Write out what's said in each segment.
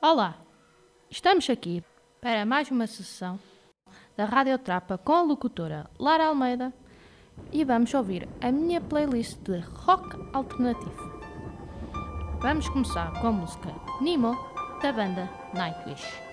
Olá, estamos aqui para mais uma sessão da Rádio Trapa com a locutora Lara Almeida e vamos ouvir a minha playlist de rock alternativo. Vamos começar com a música Nemo da banda Nightwish.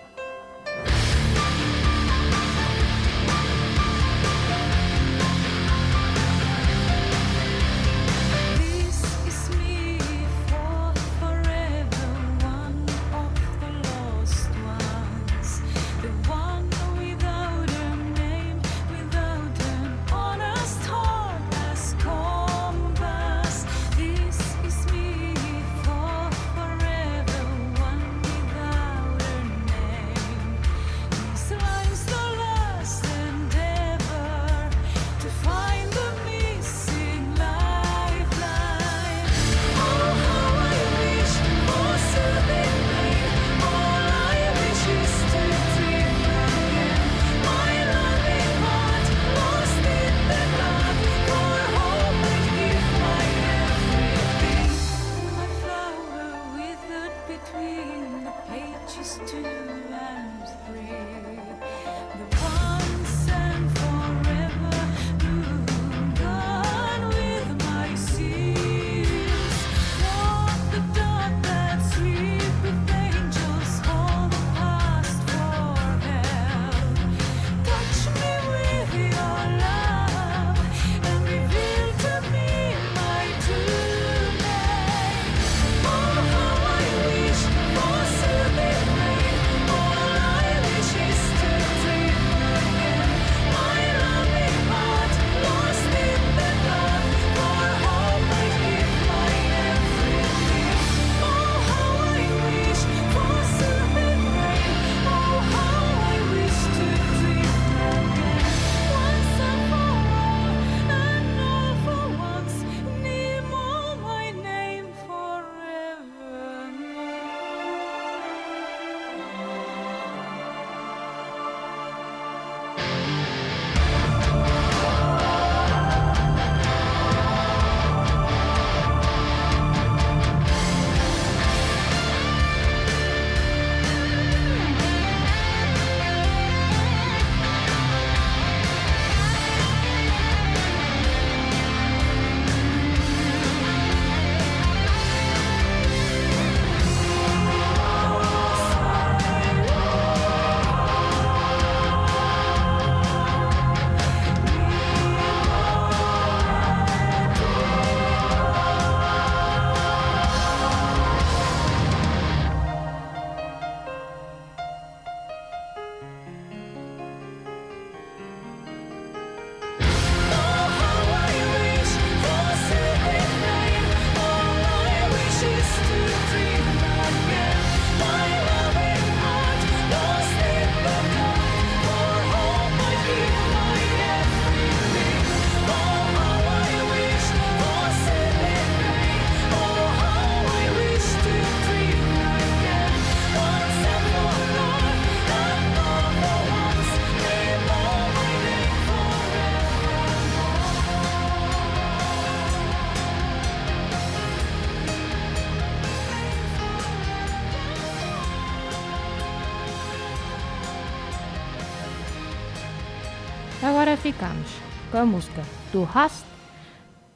Ficamos com a música do Rast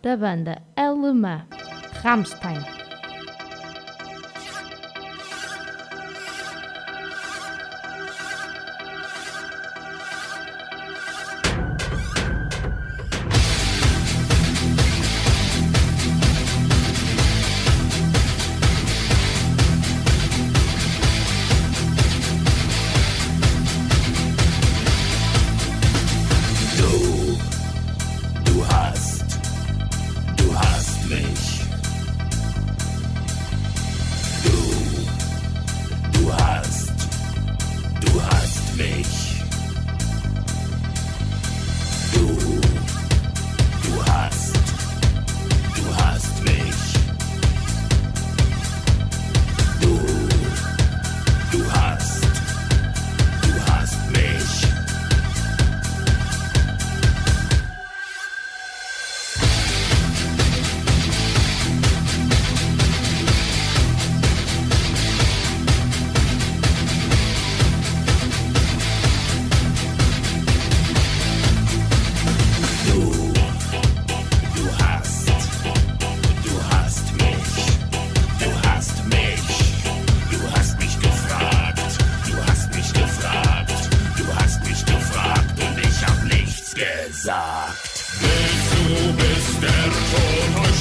da banda alemã Rammstein. sagt. Wer so bist, der Tod,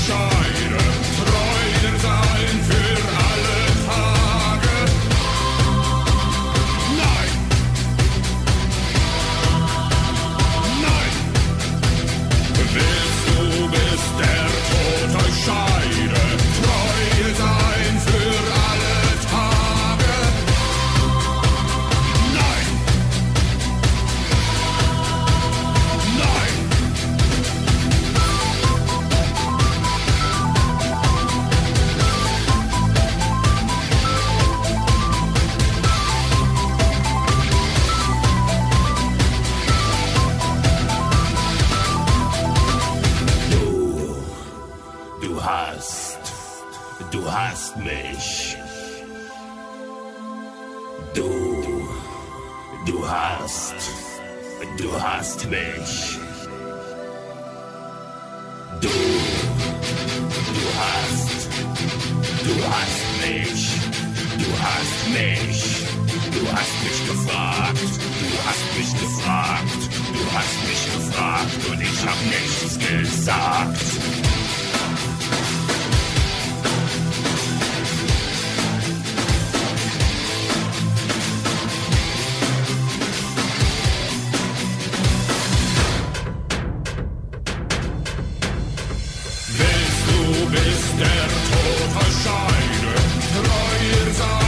Du, du hast, du hast mich, du hast mich, du hast mich gefragt, du hast mich gefragt, du hast mich gefragt und ich hab nichts gesagt. der Tod verscheidet, treuer sein.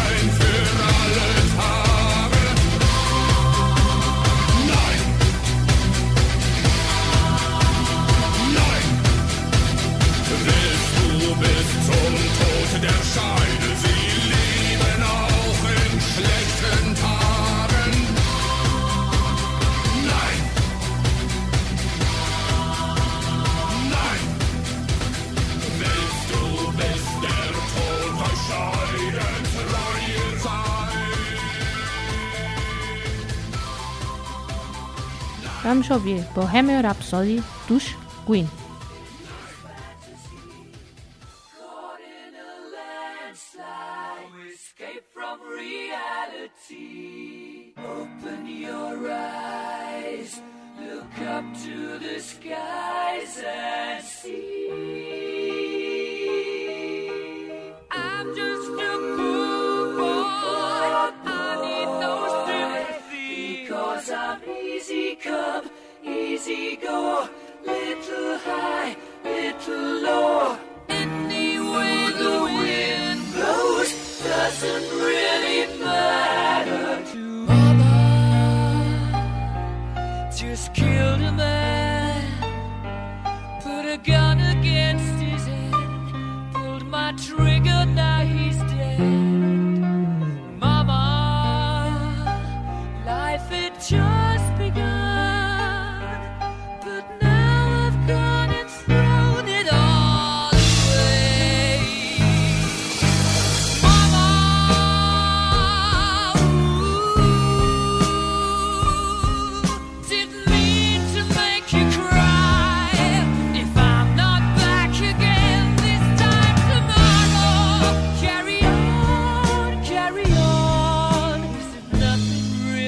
Vamos ouvir Bohemian Rhapsody dos Queen.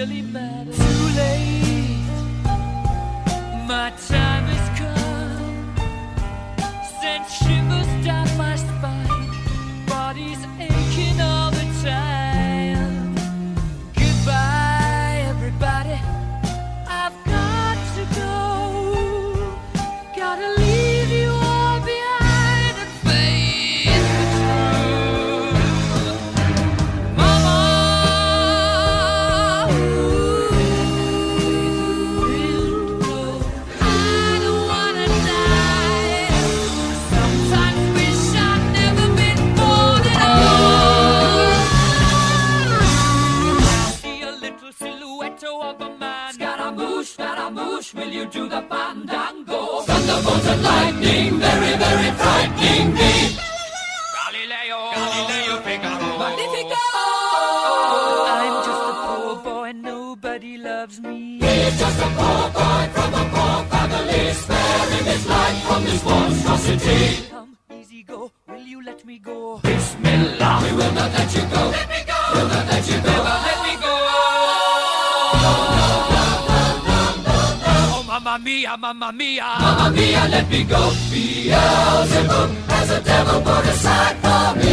really matter. hesitate. Come, easy go. Will you let me go? Bismillah. We will not let you go. Let me go. Will not let you go. Never let me go. Oh, mamma mia, mamma mia. Mamma mia, let me go. Beelzebub has a devil put aside for me.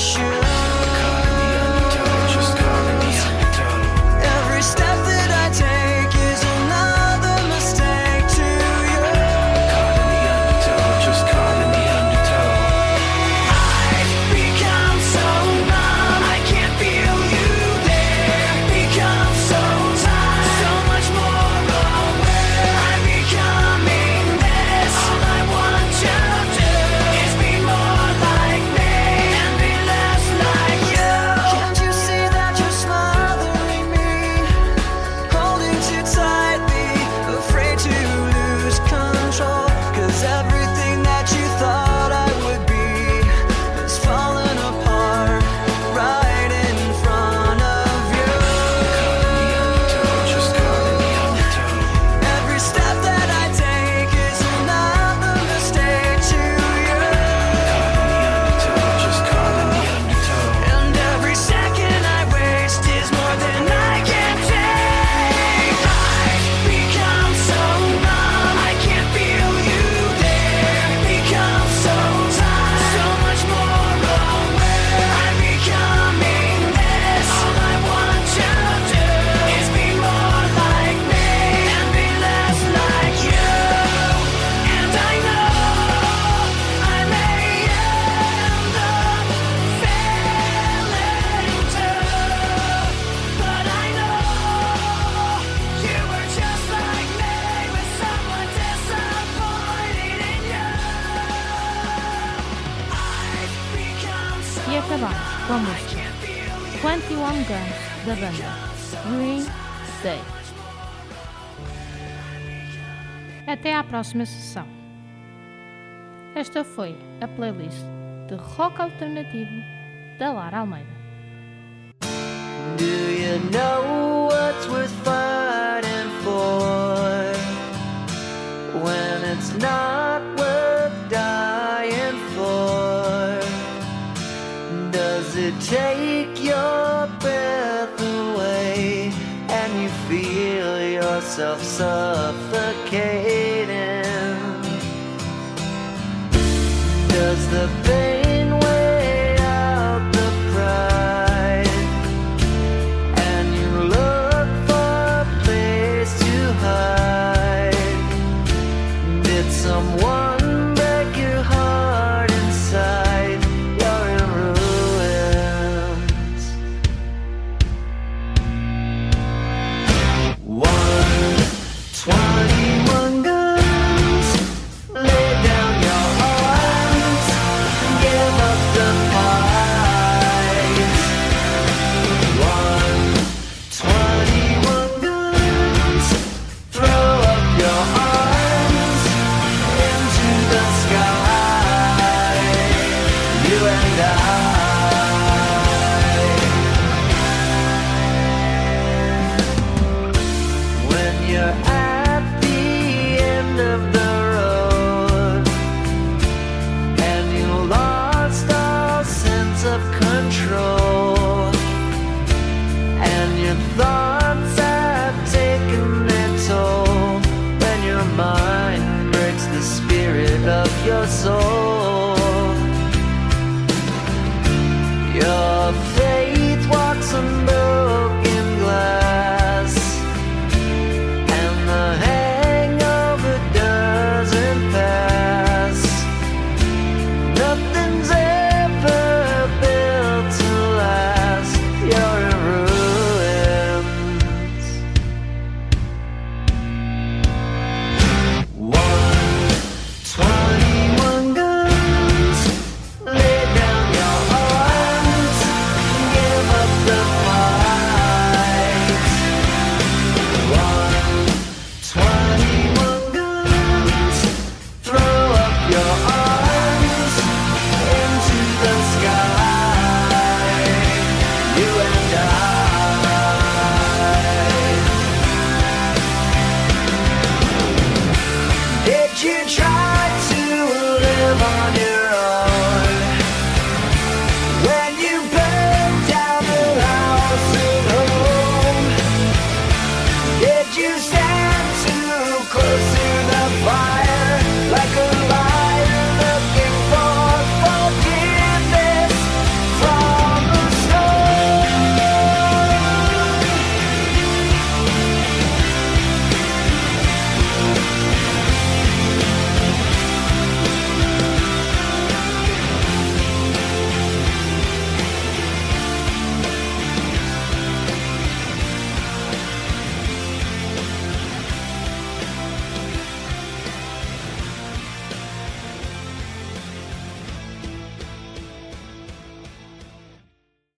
pressure Reset. Até à próxima sessão. Esta foi a playlist de rock alternativo da Lara Almeida. Do you know what's worth fighting for when it's not? myself suffocating. Does the somebody